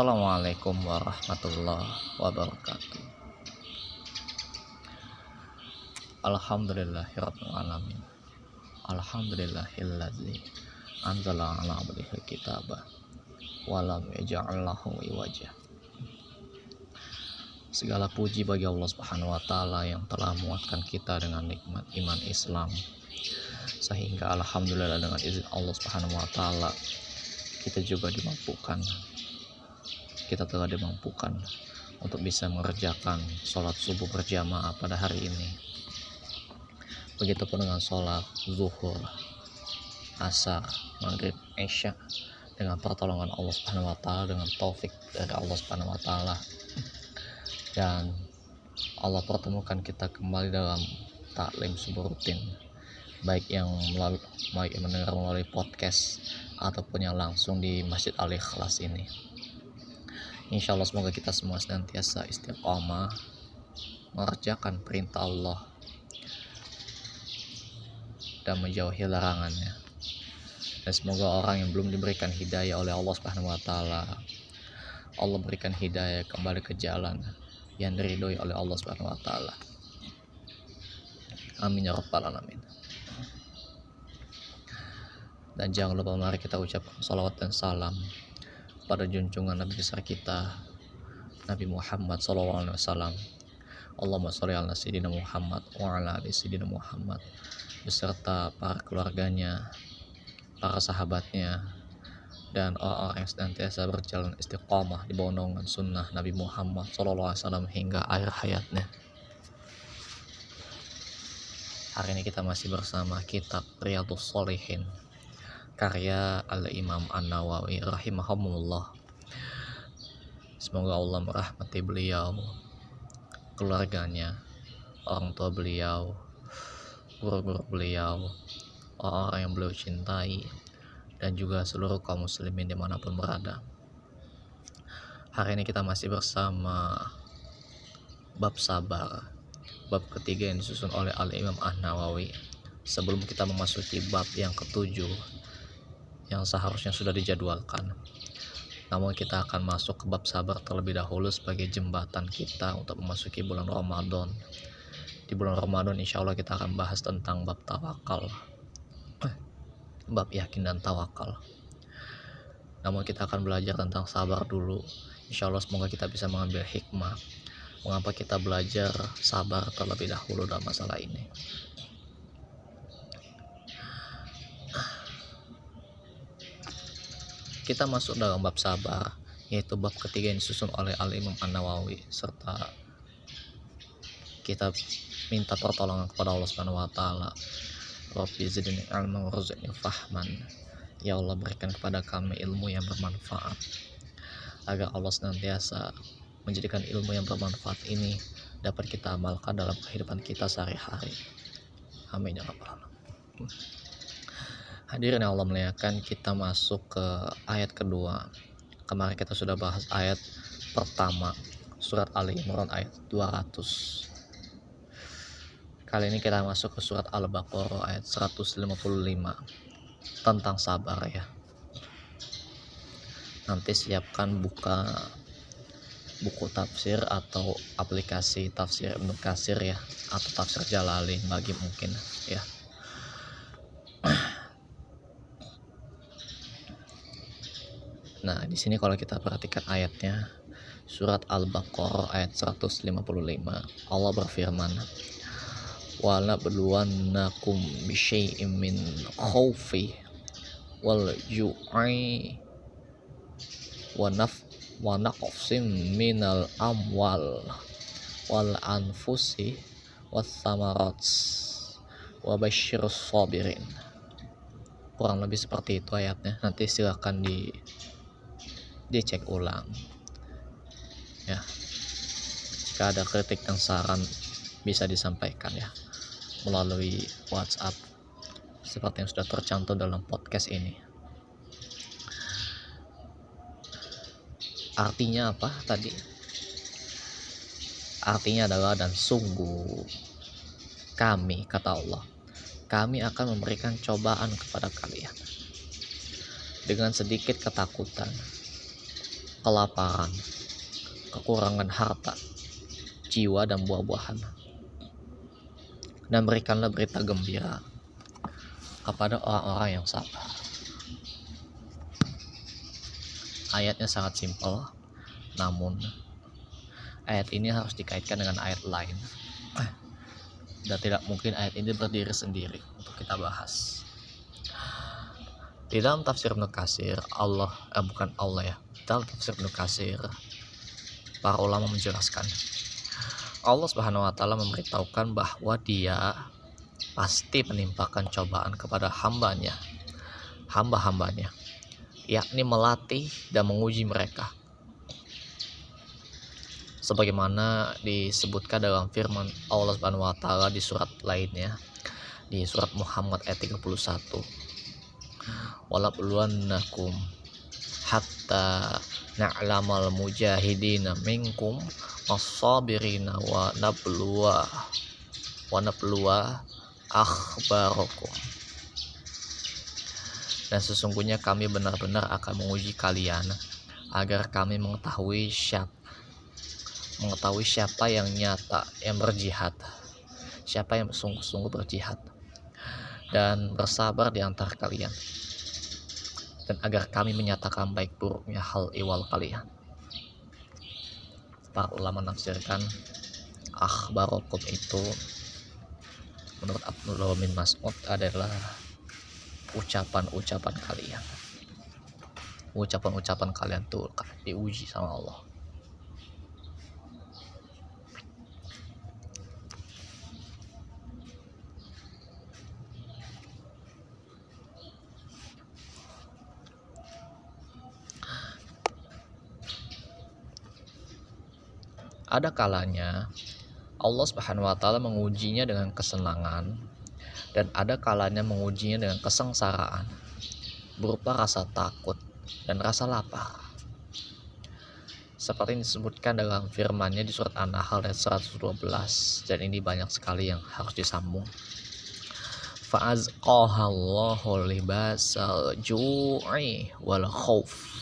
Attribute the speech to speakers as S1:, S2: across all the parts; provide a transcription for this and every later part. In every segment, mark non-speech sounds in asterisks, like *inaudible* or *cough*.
S1: Assalamualaikum warahmatullahi wabarakatuh. Alhamdulillahirabbil alamin. Anzala ala abdihi kitaba wa lam yaj'al lahu iwaja. Segala puji bagi Allah Subhanahu wa taala yang telah menguatkan kita dengan nikmat iman Islam sehingga alhamdulillah dengan izin Allah Subhanahu wa taala kita juga dimampukan kita telah dimampukan untuk bisa mengerjakan sholat subuh berjamaah pada hari ini. Begitupun dengan sholat zuhur, asar, maghrib, isya dengan pertolongan Allah Subhanahu wa taala dengan taufik dari Allah Subhanahu wa taala. Dan Allah pertemukan kita kembali dalam taklim subuh rutin baik yang melalui baik yang mendengar melalui podcast ataupun yang langsung di Masjid Al Ikhlas ini. Insya Allah semoga kita semua senantiasa istiqomah mengerjakan perintah Allah dan menjauhi larangannya. Dan semoga orang yang belum diberikan hidayah oleh Allah Subhanahu wa taala Allah berikan hidayah kembali ke jalan yang diridhoi oleh Allah Subhanahu wa taala. Amin ya rabbal alamin. Dan jangan lupa mari kita ucapkan salawat dan salam pada junjungan Nabi besar kita Nabi Muhammad SAW Allahumma sholli ala sayyidina Muhammad wa ala ali sayyidina Muhammad beserta para keluarganya para sahabatnya dan orang-orang yang senantiasa berjalan istiqamah di bawah naungan sunnah Nabi Muhammad SAW hingga akhir hayatnya. Hari ini kita masih bersama kitab Riyadus Solihin karya Al-Imam An-Nawawi rahimahumullah. Semoga Allah merahmati beliau, keluarganya, orang tua beliau, guru-guru beliau, orang-orang yang beliau cintai, dan juga seluruh kaum muslimin di mana pun berada. Hari ini kita masih bersama bab sabar, bab ketiga yang disusun oleh Al-Imam An-Nawawi. Sebelum kita memasuki bab yang ketujuh, yang seharusnya sudah dijadwalkan. Namun kita akan masuk ke bab sabar terlebih dahulu sebagai jembatan kita untuk memasuki bulan Ramadan. Di bulan Ramadan insya Allah kita akan bahas tentang bab tawakal. Bab yakin dan tawakal. Namun kita akan belajar tentang sabar dulu. Insya Allah semoga kita bisa mengambil hikmah. Mengapa kita belajar sabar terlebih dahulu dalam masalah ini. Kita masuk dalam bab sabar yaitu bab ketiga yang disusun oleh Al Imam An Nawawi serta kita minta pertolongan kepada Allah Subhanahu wa taala. Rabbi zidni ilman warzuqni fahman. Ya Allah berikan kepada kami ilmu yang bermanfaat agar Allah senantiasa menjadikan ilmu yang bermanfaat ini dapat kita amalkan dalam kehidupan kita sehari-hari. Amin ya rabbal alamin Hadirin Allah muliakan, kita masuk ke ayat kedua. Kemarin kita sudah bahas ayat pertama, surat Ali Imran ayat 200. Kali ini kita masuk ke surat Al-Baqarah ayat 155 tentang sabar ya. Nanti siapkan buka buku tafsir atau aplikasi tafsir Ibnu Kasir ya atau tafsir Jalalain bagi mungkin ya. Nah, di sini kalau kita perhatikan ayatnya surat Al-Baqarah ayat 155. Allah berfirman, "Wa nabluwannakum bisyai'im min khaufi wal ju'i wa naf wa naqsim minal amwal wal anfusi was samarat wa basyirus sabirin." Kurang lebih seperti itu ayatnya. Nanti silakan di dicek ulang. Ya. Jika ada kritik dan saran bisa disampaikan ya melalui WhatsApp seperti yang sudah tercantum dalam podcast ini. Artinya apa tadi? Artinya adalah dan sungguh kami kata Allah kami akan memberikan cobaan kepada kalian dengan sedikit ketakutan kelaparan, kekurangan harta, jiwa dan buah-buahan. Dan berikanlah berita gembira kepada orang-orang yang sabar. Ayatnya sangat simpel, namun ayat ini harus dikaitkan dengan ayat lain. Dan tidak mungkin ayat ini berdiri sendiri untuk kita bahas. Di dalam tafsir Ibnu Kasir, Allah eh bukan Allah ya. Dalam tafsir Ibnu Kasir, para ulama menjelaskan Allah Subhanahu wa taala memberitahukan bahwa Dia pasti menimpakan cobaan kepada hambanya, hamba-hambanya, yakni melatih dan menguji mereka. Sebagaimana disebutkan dalam firman Allah Subhanahu wa taala di surat lainnya, di surat Muhammad ayat 31 walabluwannakum hatta na'lamal mujahidina minkum as-sabirina wa nabluwa wa nabluwa akhbarakum dan sesungguhnya kami benar-benar akan menguji kalian agar kami mengetahui siapa mengetahui siapa yang nyata yang berjihad siapa yang sungguh-sungguh berjihad dan bersabar di antara kalian dan agar kami menyatakan baik buruknya hal iwal kalian. Para ulama menafsirkan akhbarokum itu menurut Abdullah bin Mas'ud adalah ucapan-ucapan kalian. Ucapan-ucapan kalian tuh diuji sama Allah. Ada kalanya Allah Subhanahu wa taala mengujinya dengan kesenangan dan ada kalanya mengujinya dengan kesengsaraan berupa rasa takut dan rasa lapar. Seperti yang disebutkan dalam firman-Nya di surat An-Nahl ayat 112 dan ini banyak sekali yang harus disambung. Fa'azqahallahu libasal ju'i wal khauf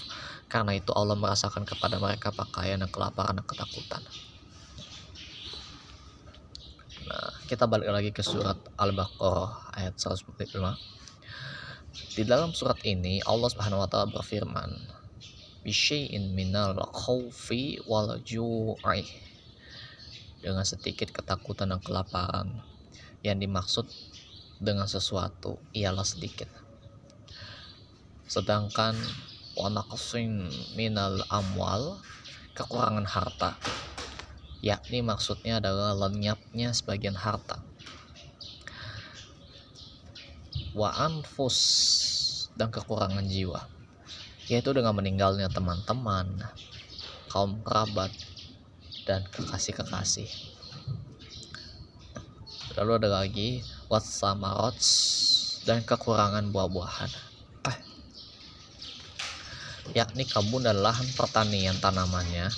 S1: karena itu Allah merasakan kepada mereka pakaian dan kelaparan dan ketakutan. Nah, kita balik lagi ke surat Al-Baqarah ayat 145. Di dalam surat ini Allah Subhanahu wa taala berfirman, "Bisyai'in minal khaufi wal ju'i." Dengan sedikit ketakutan dan kelaparan. Yang dimaksud dengan sesuatu ialah sedikit. Sedangkan wanaqsin minal amwal kekurangan harta. Yakni maksudnya adalah lenyapnya sebagian harta. Wa anfus dan kekurangan jiwa. Yaitu dengan meninggalnya teman-teman kaum kerabat dan kekasih-kekasih. Lalu ada lagi watsamarots dan kekurangan buah-buahan yakni kebun dan lahan pertanian tanamannya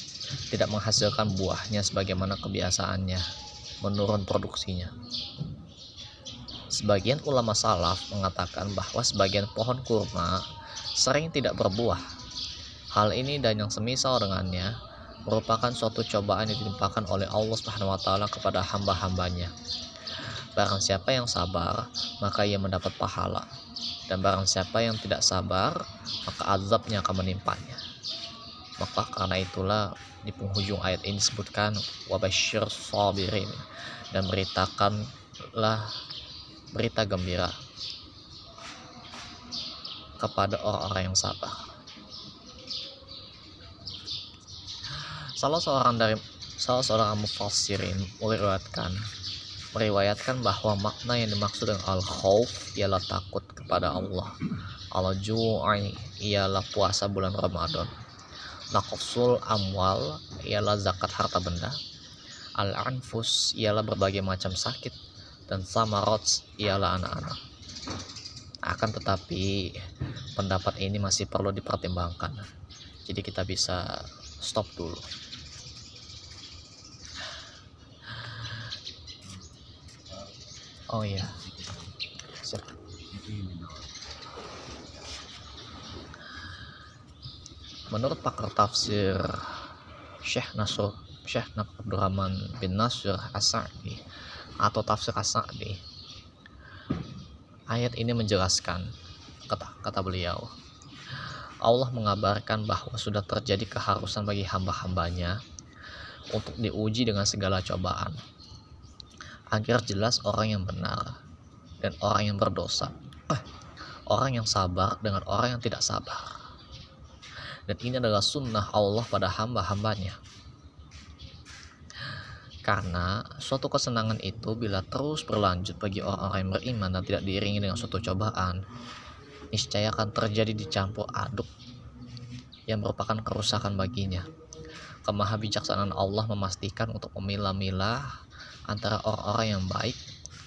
S1: tidak menghasilkan buahnya sebagaimana kebiasaannya, menurun produksinya. Sebagian ulama salaf mengatakan bahwa sebagian pohon kurma sering tidak berbuah. Hal ini dan yang semisal dengannya merupakan suatu cobaan yang ditimpakan oleh Allah taala kepada hamba-hambanya. Barang siapa yang sabar, maka ia mendapat pahala. Dan barang siapa yang tidak sabar maka azabnya akan menimpanya. Maka karena itulah di penghujung ayat ini disebutkan wabashir sabirin. Dan beritakanlah berita gembira kepada orang-orang yang sabar. Salah seorang dari salah seorang mufassirin meriwayatkan meriwayatkan bahwa makna yang dimaksud dengan al-khawf ialah takut kepada Allah. Al-ju'i ialah puasa bulan Ramadan. Naqsul amwal ialah zakat harta benda. Al-anfus ialah berbagai macam sakit dan samarots ialah anak-anak. Akan tetapi pendapat ini masih perlu dipertimbangkan. Jadi kita bisa stop dulu. Oh iya. Menurut pakar tafsir Syekh Nasr Syekh Abdurrahman bin Nasr As-Sa'di atau tafsir As-Sa'di ayat ini menjelaskan kata kata beliau Allah mengabarkan bahwa sudah terjadi keharusan bagi hamba-hambanya untuk diuji dengan segala cobaan agar jelas orang yang benar dan orang yang berdosa. Orang yang sabar dengan orang yang tidak sabar. Dan ini adalah sunnah Allah pada hamba-hambanya. Karena suatu kesenangan itu bila terus berlanjut bagi orang-orang yang beriman dan tidak diiringi dengan suatu cobaan niscaya akan terjadi dicampur aduk yang merupakan kerusakan baginya. Kemahabijaksanaan Allah memastikan untuk memilah-milah antara orang-orang yang baik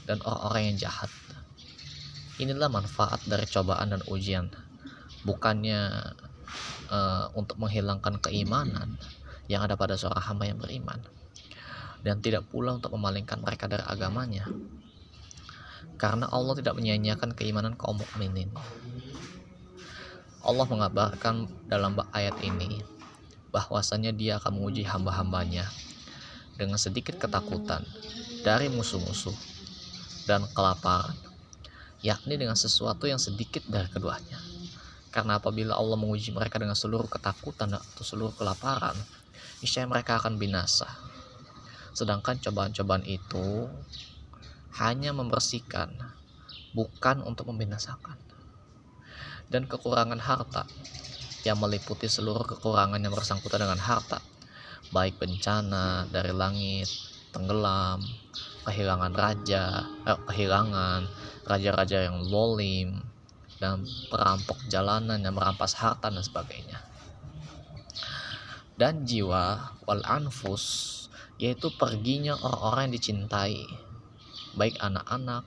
S1: dan orang-orang yang jahat. Inilah manfaat dari cobaan dan ujian, bukannya uh, untuk menghilangkan keimanan yang ada pada seorang hamba yang beriman, dan tidak pula untuk memalingkan mereka dari agamanya, karena Allah tidak menyia-nyiakan keimanan kaum mukminin. Allah mengabarkan dalam ayat ini bahwasanya dia akan menguji hamba-hambanya dengan sedikit ketakutan dari musuh-musuh dan kelaparan, yakni dengan sesuatu yang sedikit dari keduanya. Karena apabila Allah menguji mereka dengan seluruh ketakutan atau seluruh kelaparan, niscaya mereka akan binasa. Sedangkan cobaan-cobaan itu hanya membersihkan, bukan untuk membinasakan dan kekurangan harta yang meliputi seluruh kekurangan yang bersangkutan dengan harta baik bencana dari langit tenggelam kehilangan raja eh, kehilangan raja-raja yang lolim dan perampok jalanan yang merampas harta dan sebagainya. Dan jiwa wal anfus yaitu perginya orang-orang yang dicintai. Baik anak-anak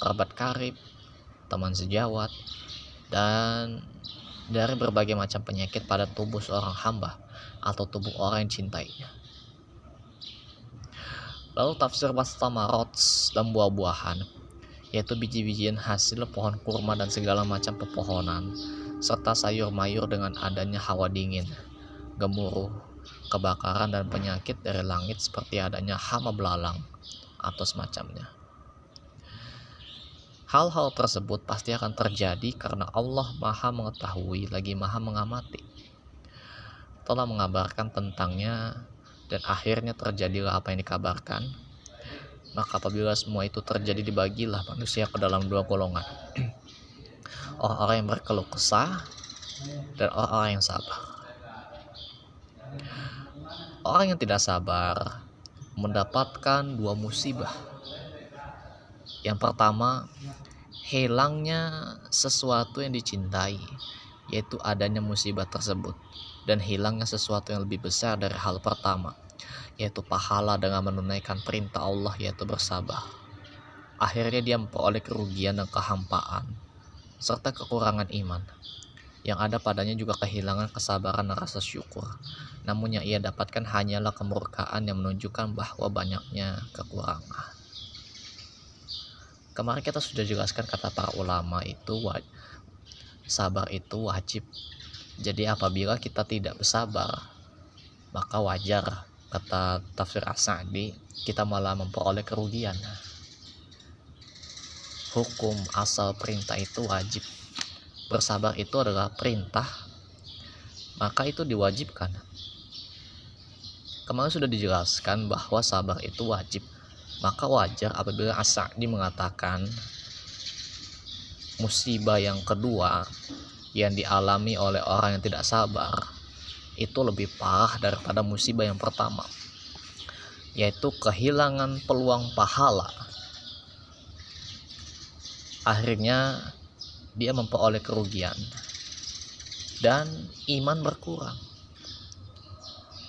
S1: kerabat karib teman sejawat dan dari berbagai macam penyakit pada tubuh seorang hamba atau tubuh orang yang cintainya. Lalu tafsir rots dan buah-buahan, yaitu biji-bijian hasil pohon kurma dan segala macam pepohonan, serta sayur mayur dengan adanya hawa dingin, gemuruh, kebakaran dan penyakit dari langit seperti adanya hama belalang atau semacamnya. Hal-hal tersebut pasti akan terjadi karena Allah Maha Mengetahui lagi Maha Mengamati. Telah mengabarkan tentangnya dan akhirnya terjadilah apa yang dikabarkan. Maka apabila semua itu terjadi dibagilah manusia ke dalam dua golongan. *clears throat* Orang-orang yang berkeluh kesah dan orang-orang yang sabar. Orang yang tidak sabar mendapatkan dua musibah yang pertama, hilangnya sesuatu yang dicintai, yaitu adanya musibah tersebut, dan hilangnya sesuatu yang lebih besar dari hal pertama, yaitu pahala dengan menunaikan perintah Allah, yaitu bersabar. Akhirnya dia memperoleh kerugian dan kehampaan, serta kekurangan iman. Yang ada padanya juga kehilangan kesabaran dan rasa syukur. Namun yang ia dapatkan hanyalah kemurkaan yang menunjukkan bahwa banyaknya kekurangan. Kemarin kita sudah jelaskan kata para ulama itu sabar itu wajib. Jadi apabila kita tidak bersabar, maka wajar kata tafsir Asadi kita malah memperoleh kerugian. Hukum asal perintah itu wajib. Bersabar itu adalah perintah, maka itu diwajibkan. Kemarin sudah dijelaskan bahwa sabar itu wajib maka wajar apabila As-Sa'di mengatakan musibah yang kedua yang dialami oleh orang yang tidak sabar itu lebih parah daripada musibah yang pertama yaitu kehilangan peluang pahala akhirnya dia memperoleh kerugian dan iman berkurang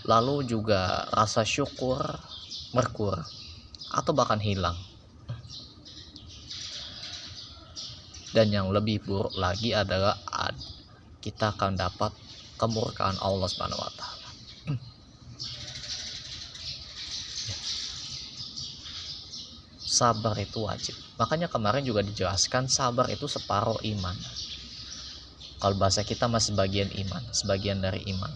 S1: lalu juga rasa syukur berkurang atau bahkan hilang. Dan yang lebih buruk lagi adalah kita akan dapat kemurkaan Allah Subhanahu wa taala. Sabar itu wajib. Makanya kemarin juga dijelaskan sabar itu separuh iman. kalau bahasa kita masih sebagian iman sebagian dari iman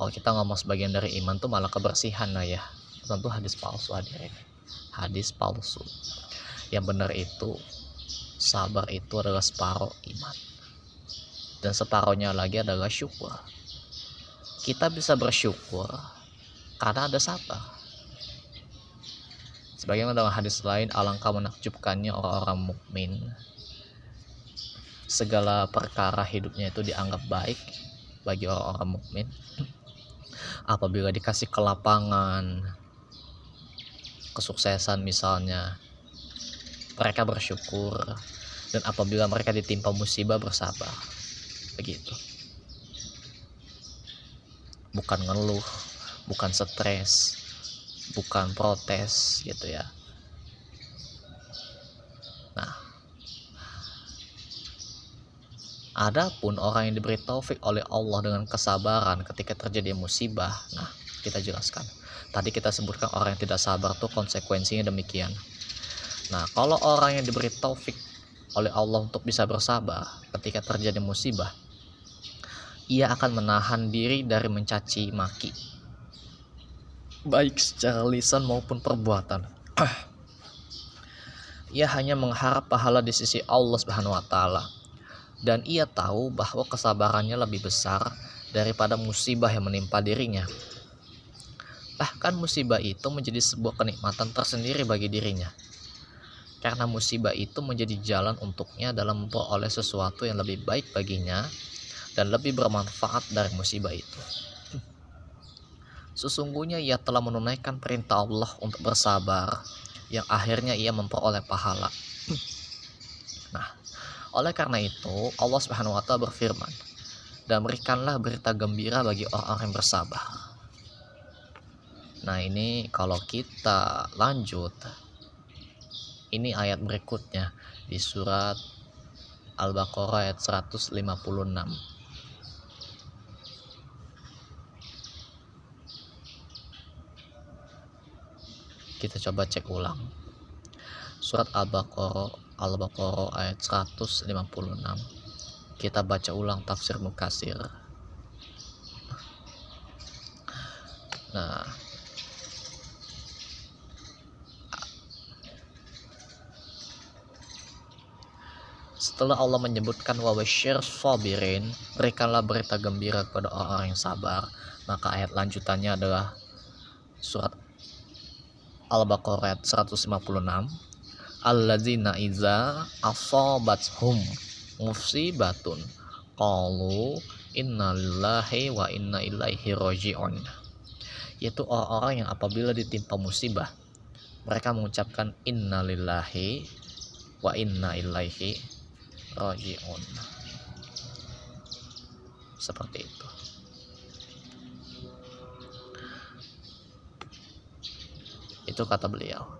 S1: kalau kita ngomong sebagian dari iman tuh malah kebersihan lah ya tentu hadis palsu hadirin hadis palsu yang benar itu sabar itu adalah separuh iman. Dan separuhnya lagi adalah syukur. Kita bisa bersyukur karena ada sabar sebagaimana dalam hadis lain alangkah menakjubkannya orang-orang mukmin. Segala perkara hidupnya itu dianggap baik bagi orang-orang mukmin. Apabila dikasih kelapangan kesuksesan misalnya mereka bersyukur. Dan apabila mereka ditimpa musibah bersabar. Begitu. Bukan ngeluh bukan stres bukan protes gitu ya. Adapun orang yang diberi taufik oleh Allah dengan kesabaran ketika terjadi musibah, nah kita jelaskan. Tadi kita sebutkan orang yang tidak sabar tuh konsekuensinya demikian. Nah, kalau orang yang diberi taufik oleh Allah untuk bisa bersabar ketika terjadi musibah, ia akan menahan diri dari mencaci maki. Baik secara lisan maupun perbuatan. *clears throat* ia hanya mengharap pahala di sisi Allah Subhanahu wa taala dan ia tahu bahwa kesabarannya lebih besar daripada musibah yang menimpa dirinya. Bahkan musibah itu menjadi sebuah kenikmatan tersendiri bagi dirinya. Karena musibah itu menjadi jalan untuknya dalam memperoleh sesuatu yang lebih baik baginya dan lebih bermanfaat dari musibah itu. Sesungguhnya ia telah menunaikan perintah Allah untuk bersabar yang akhirnya ia memperoleh pahala. Nah, oleh karena itu, Allah Subhanahu wa taala berfirman, "Dan berikanlah berita gembira bagi orang-orang yang bersabar." Nah, ini kalau kita lanjut ini ayat berikutnya di surat Al-Baqarah ayat 156. Kita coba cek ulang. Surat Al-Baqarah Al-Baqarah ayat 156 kita baca ulang tafsir Mukasir nah Setelah Allah menyebutkan wawasyir sabirin, berikanlah berita gembira kepada orang-orang yang sabar. Maka ayat lanjutannya adalah surat Al-Baqarah ayat 156 alladzina iza asabathum musibatun qalu innalillahi wa inna ilaihi raji'un yaitu orang-orang yang apabila ditimpa musibah mereka mengucapkan innalillahi wa inna ilaihi raji'un seperti itu. Itu kata beliau.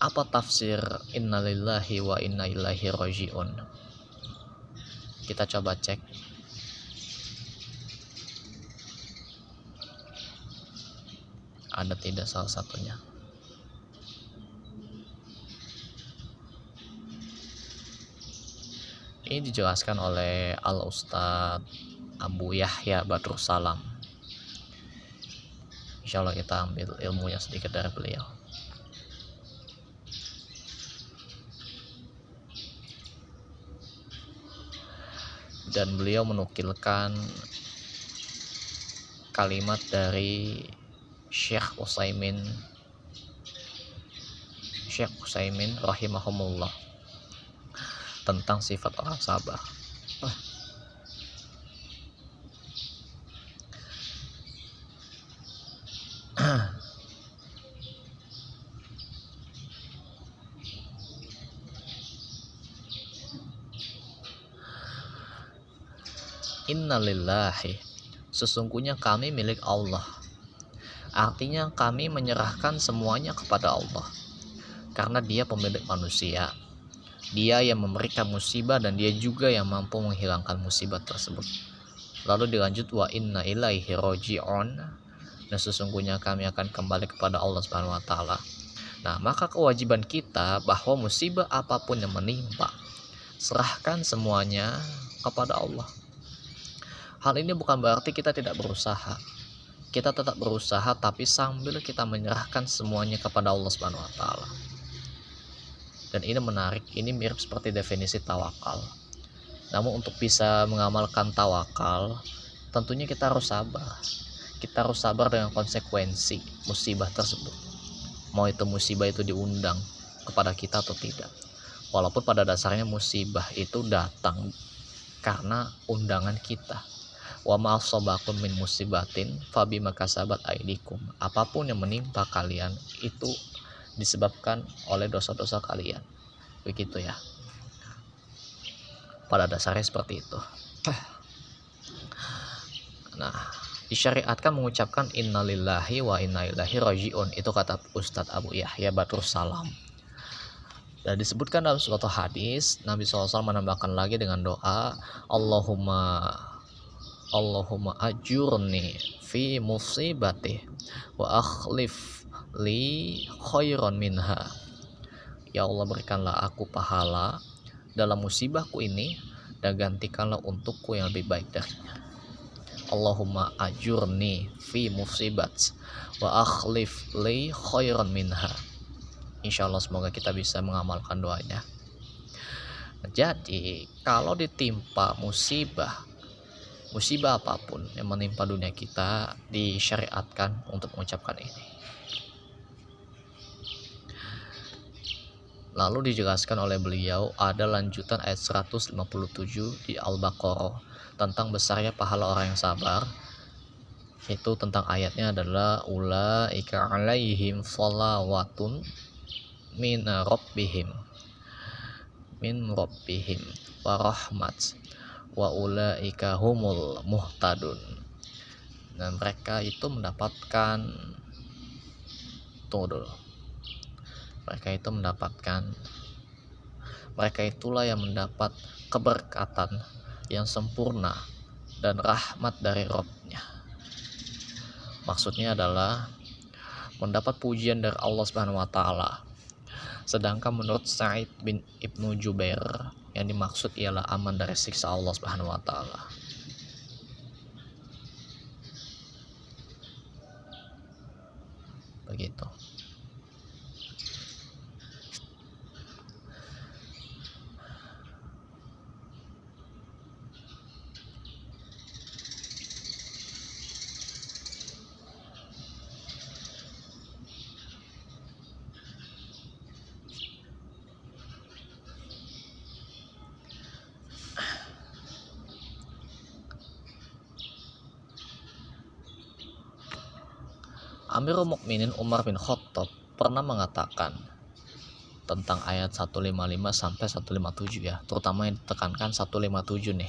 S1: Apa tafsir innalillahi wa inna ilaihi rajiun? Kita coba cek ada tidak salah satunya. Ini dijelaskan oleh al ustad Abu Yahya Badrul Salam. Insya Allah kita ambil ilmunya sedikit dari beliau. Dan beliau menukilkan kalimat dari Syekh Usaimin. Syekh Usaimin rahimahumullah. Tentang sifat orang sabar. *clears throat* innalillahi. Sesungguhnya kami milik Allah artinya kami menyerahkan semuanya kepada Allah. Karena dia pemilik manusia. Dia yang memberikan musibah dan dia juga yang mampu menghilangkan musibah tersebut. Lalu dilanjut wa inna ilaihi roji'un. Dan sesungguhnya kami akan kembali kepada Allah Subhanahu wa taala. Nah maka kewajiban kita bahwa musibah apa pun yang menimpa serahkan semuanya kepada Allah. Hal ini bukan berarti kita tidak berusaha kita tetap berusaha tapi sambil kita menyerahkan semuanya kepada Allah Subhanahu wa taala. Dan ini menarik, ini mirip seperti definisi tawakal. Namun untuk bisa mengamalkan tawakal, tentunya kita harus sabar. Kita harus sabar dengan konsekuensi musibah tersebut. Mau itu musibah itu diundang kepada kita atau tidak. Walaupun pada dasarnya musibah itu datang karena undangan kita wa ma'asobakum min musibatin fabi makasabat aidikum apa pun yang menimpa kalian itu disebabkan oleh dosa-dosa kalian. Begitu ya. Pada dasarnya seperti itu. Nah disyariatkan mengucapkan innalillahi wa inna ilaihi rajiun. Itu kata Ustadz Abu Yahya Batur Salam. Dan disebutkan dalam suatu hadis Nabi SAW menambahkan lagi dengan doa Allahumma Allahumma ajurni fi musibati wa akhlif li khairan minha. Ya Allah berikanlah aku pahala dalam musibahku ini dan gantikanlah untukku yang lebih baik darinya. Allahumma ajurni fi musibat wa akhlif li khairan minha. Insya Allah semoga kita bisa mengamalkan doanya. Jadi kalau ditimpa musibah musibah apa pun yang menimpa dunia kita disyariatkan untuk mengucapkan ini. Lalu dijelaskan oleh beliau ada lanjutan ayat 157 di Al-Baqarah tentang besarnya pahala orang yang sabar. Itu tentang ayatnya adalah ulaika alaihim salawatun min rabbihim min rabbihim wa rahmat wa ulaika humul muhtadun. Dan mereka itu mendapatkan tunggu dulu mereka itu mendapatkan mereka itulah yang mendapat keberkatan yang sempurna dan rahmat dari Robnya. Maksudnya adalah mendapat pujian dari Allah Subhanahu wa taala sedangkan menurut Sa'id bin Ibnu Jubair yang dimaksud ialah aman dari siksa Allah Subhanahu wa taala. Begitu. Amirul Mukminin Umar bin Khattab pernah mengatakan tentang ayat 155 sampai 157 ya, terutama yang ditekankan 157 nih.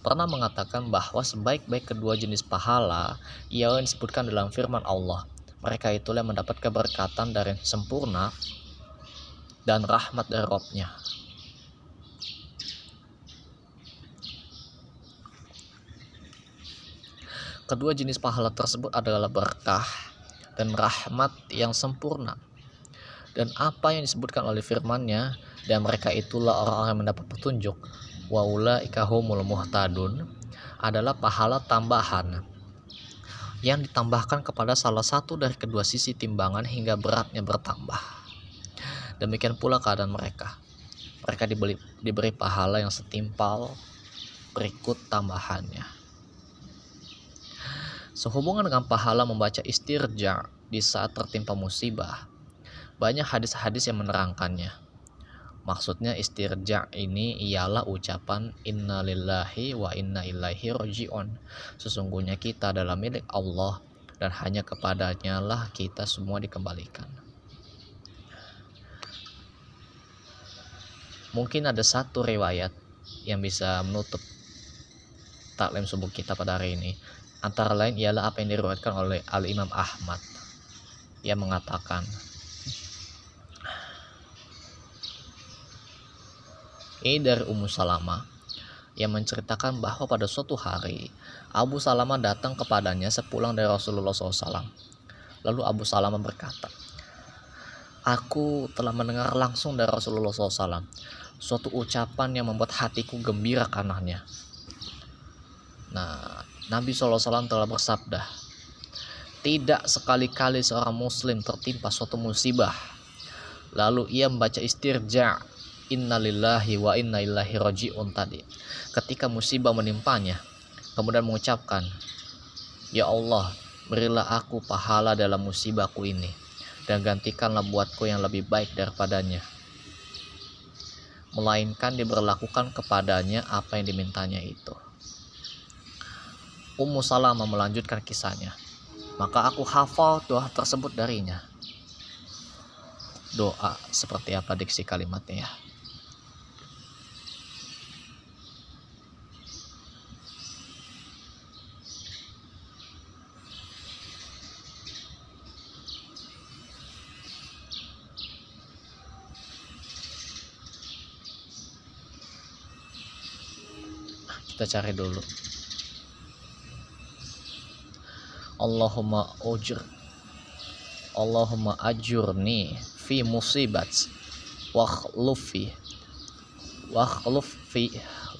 S1: Pernah mengatakan bahwa sebaik-baik kedua jenis pahala yang disebutkan dalam firman Allah. Mereka itulah yang mendapat keberkatan dari sempurna dan rahmat dari Robnya. Kedua jenis pahala tersebut adalah berkah dan rahmat yang sempurna. Dan apa yang disebutkan oleh firman-Nya dan mereka itulah orang-orang yang mendapat petunjuk. Wa ulaikahumul muhtadun adalah pahala tambahan yang ditambahkan kepada salah satu dari kedua sisi timbangan hingga beratnya bertambah. Demikian pula keadaan mereka. Mereka diberi, diberi pahala yang setimpal berikut tambahannya. Sehubungan dengan pahala membaca istirja di saat tertimpa musibah, banyak hadis-hadis yang menerangkannya. Maksudnya istirja ini ialah ucapan inna lillahi wa inna ilaihi roji'un. Sesungguhnya kita adalah milik Allah dan hanya kepadanya lah kita semua dikembalikan. Mungkin ada satu riwayat yang bisa menutup taklim subuh kita pada hari ini Antara lain ialah apa yang diriwayatkan oleh Al-Imam Ahmad yang mengatakan ini dari Ummu Salama yang menceritakan bahwa pada suatu hari Abu Salamah datang kepadanya sepulang dari Rasulullah SAW. Lalu Abu Salamah berkata, Aku telah mendengar langsung dari Rasulullah SAW suatu ucapan yang membuat hatiku gembira karenanya. Nah, Nabi SAW telah bersabda, tidak sekali-kali seorang muslim tertimpa suatu musibah. Lalu ia membaca istirja, innalillahi wa inna ilaihi raji'un tadi. Ketika musibah menimpanya, kemudian mengucapkan, Ya Allah, berilah aku pahala dalam musibahku ini, dan gantikanlah buatku yang lebih baik daripadanya melainkan diberlakukan kepadanya apa yang dimintanya itu. Ummu Salamah melanjutkan kisahnya. Maka aku hafal doa tersebut darinya. Doa seperti apa diksi kalimatnya ya? kita cari dulu Allahumma ujur. Allahumma ajurni fi musibat. Wakhlufi wakhlufi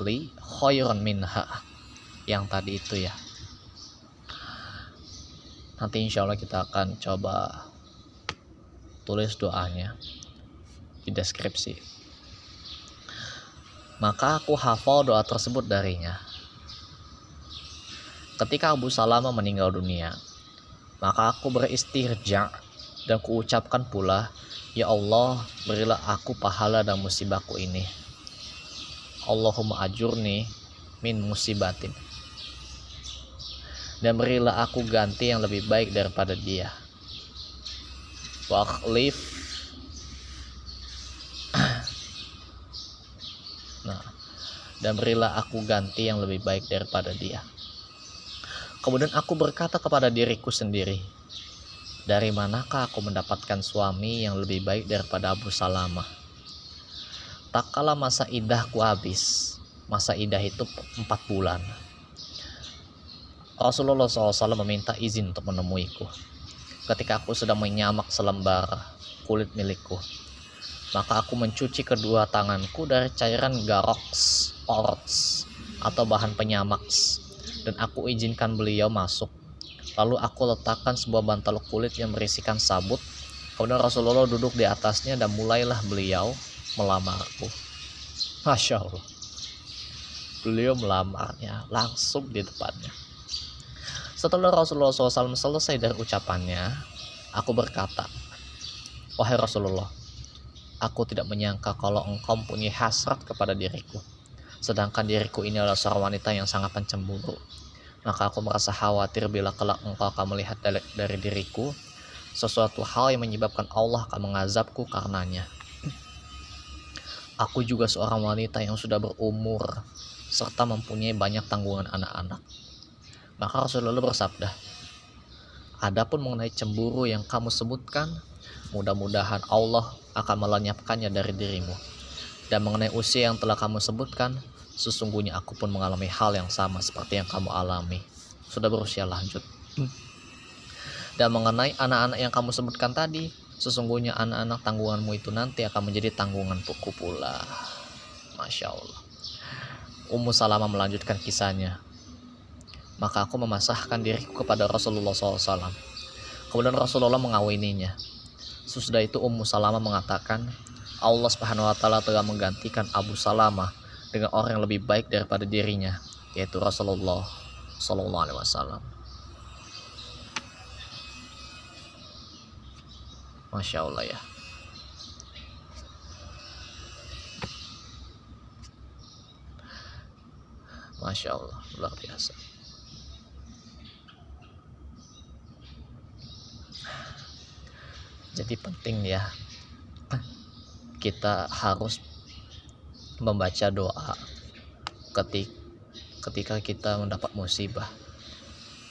S1: li khairan minha. Yang tadi itu ya. Nanti insya Allah kita akan coba tulis doanya di deskripsi. Maka aku hafal doa tersebut darinya. Ketika Abu Salama meninggal dunia, maka aku beristirja dan kuucapkan pula, Ya Allah, berilah aku pahala dan musibahku ini. Allahumma ajurni min musibatin. Dan berilah aku ganti yang lebih baik daripada dia. Wa dan berilah aku ganti yang lebih baik daripada dia. Kemudian aku berkata kepada diriku sendiri, dari manakah aku mendapatkan suami yang lebih baik daripada Abu Salamah? Tak kala masa idahku habis, masa idah itu empat bulan. Rasulullah SAW meminta izin untuk menemuiku. Ketika aku sedang menyamak selembar kulit milikku, maka aku mencuci kedua tanganku dari cairan garoks oros atau bahan penyamak dan aku izinkan beliau masuk. Lalu aku letakkan sebuah bantal kulit yang berisikan sabut. Kemudian Rasulullah duduk di atasnya dan mulailah beliau melamarku. Masya Allah. Beliau melamarnya langsung di depannya setelah Rasulullah SAW selesai dari ucapannya aku berkata wahai Rasulullah Aku tidak menyangka kalau engkau mempunyai hasrat kepada diriku. Sedangkan diriku ini adalah seorang wanita yang sangat pencemburu. Maka aku merasa khawatir bila kelak engkau akan melihat dari, dari diriku sesuatu hal yang menyebabkan Allah akan mengazabku karenanya. Aku juga seorang wanita yang sudah berumur serta mempunyai banyak tanggungan anak-anak. Maka Rasulullah bersabda, Adapun mengenai cemburu yang kamu sebutkan, mudah-mudahan Allah akan melenyapkannya dari dirimu. Dan mengenai usia yang telah kamu sebutkan, sesungguhnya aku pun mengalami hal yang sama seperti yang kamu alami. Sudah berusia lanjut. Dan mengenai anak-anak yang kamu sebutkan tadi, sesungguhnya anak-anak tanggunganmu itu nanti akan menjadi tanggungan buku pula. Masya Allah. Ummu Salamah melanjutkan kisahnya maka aku memasahkan diriku kepada Rasulullah SAW. Kemudian Rasulullah mengawininya. Sesudah itu Ummu Salamah mengatakan, Allah Subhanahu wa taala telah menggantikan Abu Salamah dengan orang yang lebih baik daripada dirinya, yaitu Rasulullah sallallahu alaihi wasallam. Masya Allah ya. Masya Allah, luar biasa. jadi penting ya kita harus membaca doa ketik ketika kita mendapat musibah.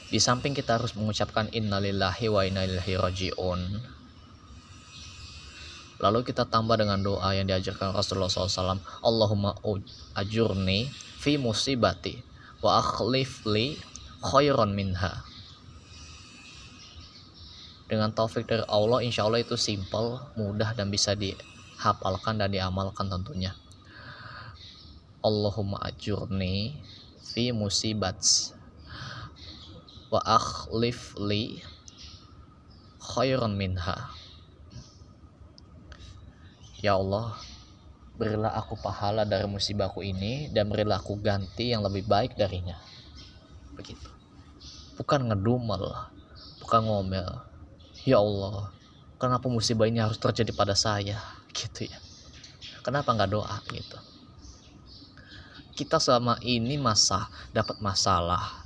S1: Di samping kita harus mengucapkan innalillahi wa inna ilaihi rajiun lalu kita tambah dengan doa yang diajarkan Rasulullah SAW Allahumma ajurni fi musibati wa akhlif li khairan minha. Dengan taufik dari Allah insya Allah itu simple mudah dan bisa dihafalkan dan diamalkan tentunya. Allahumma ajurni fi musibat wa akhlif li khairan minha. Ya Allah berilah aku pahala dari musibahku ini dan berilah aku ganti yang lebih baik darinya. Begitu. Bukan ngedumel bukan ngomel. Ya Allah kenapa musibah ini harus terjadi pada saya gitu ya. Kenapa nggak doa gitu? Kita selama ini masa dapat masalah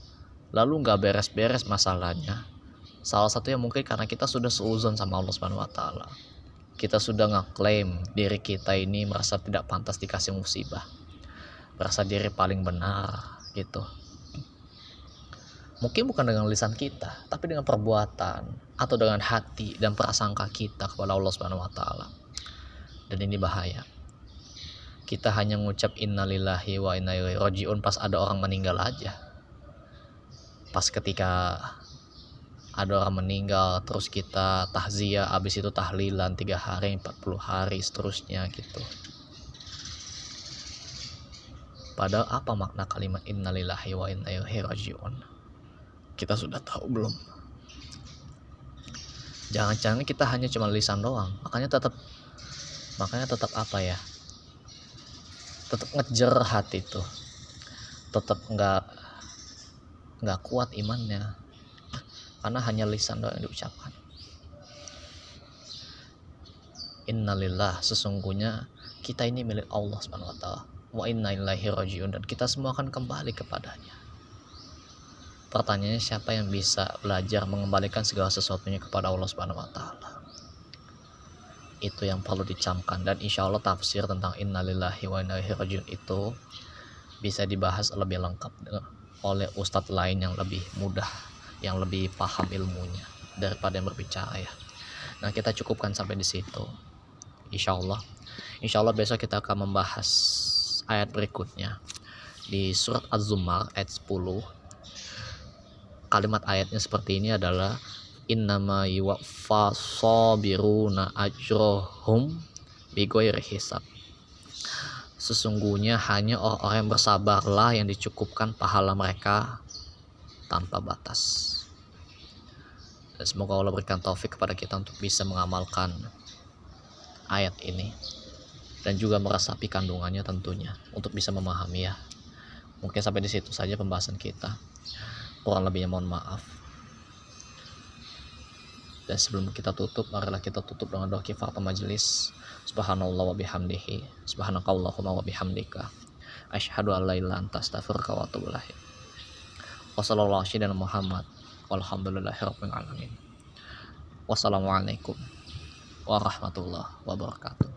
S1: lalu nggak beres-beres masalahnya. Salah satunya mungkin karena kita sudah seuzon sama Allah Subhanahu Wa Taala. Kita sudah ngeklaim diri kita ini merasa tidak pantas dikasih musibah. Merasa diri paling benar gitu. Mungkin bukan dengan lisan kita tapi dengan perbuatan atau dengan hati dan prasangka kita kepada Allah Subhanahu wa taala. Dan ini bahaya. Kita hanya ngucap innalillahi wa inna ilaihi rajiun pas ada orang meninggal aja. Pas ketika ada orang meninggal terus kita tahziah habis itu tahlilan tiga hari 40 hari seterusnya gitu padahal apa makna kalimat innalillahi wa inna ilaihi rajiun kita sudah tahu belum jangan-jangan kita hanya cuma lisan doang makanya tetap makanya tetap apa ya? Tetap ngejer hati tuh tetap nggak nggak kuat imannya. Karena hanya lisan doang yang diucapkan. Innalillah sesungguhnya kita ini milik Allah subhanahu wa ta'ala. Wa inna ilaihi rajiun dan kita semua akan kembali kepadanya. Pertanyaannya siapa yang bisa belajar mengembalikan segala sesuatunya kepada Allah Subhanahu wa taala. Itu yang perlu dicamkan dan insya Allah tafsir tentang innalillahi wa inna ilaihi rajiun itu bisa dibahas lebih lengkap oleh ustadz lain yang lebih mudah, yang lebih paham ilmunya daripada yang berbicara ya. Nah kita cukupkan sampai di situ. Insya Allah. Insya Allah besok kita akan membahas ayat berikutnya di surat Az-Zumar ayat 10 kalimat ayatnya seperti ini adalah innama yuwaffa sabiruna ajrohum bighairi hisab. Sesungguhnya hanya orang-orang yang bersabarlah yang dicukupkan pahala mereka tanpa batas. Dan semoga Allah berikan taufik kepada kita untuk bisa mengamalkan ayat ini dan juga meresapi kandungannya tentunya untuk bisa memahami ya. Mungkin sampai di situ saja pembahasan kita. Kurang lebihnya mohon maaf dan sebelum kita tutup marilah kita tutup dengan doa kifaratul majelis subhanallah wa bihamdihi. Subhanakallahumma wa bihamdika. Asyhadu an la ilaha anta astaghfiruka wa atubu ilaik. Muhammad. Walhamdulillahirabbil alamin. Wassalamualaikum warahmatullahi wabarakatuh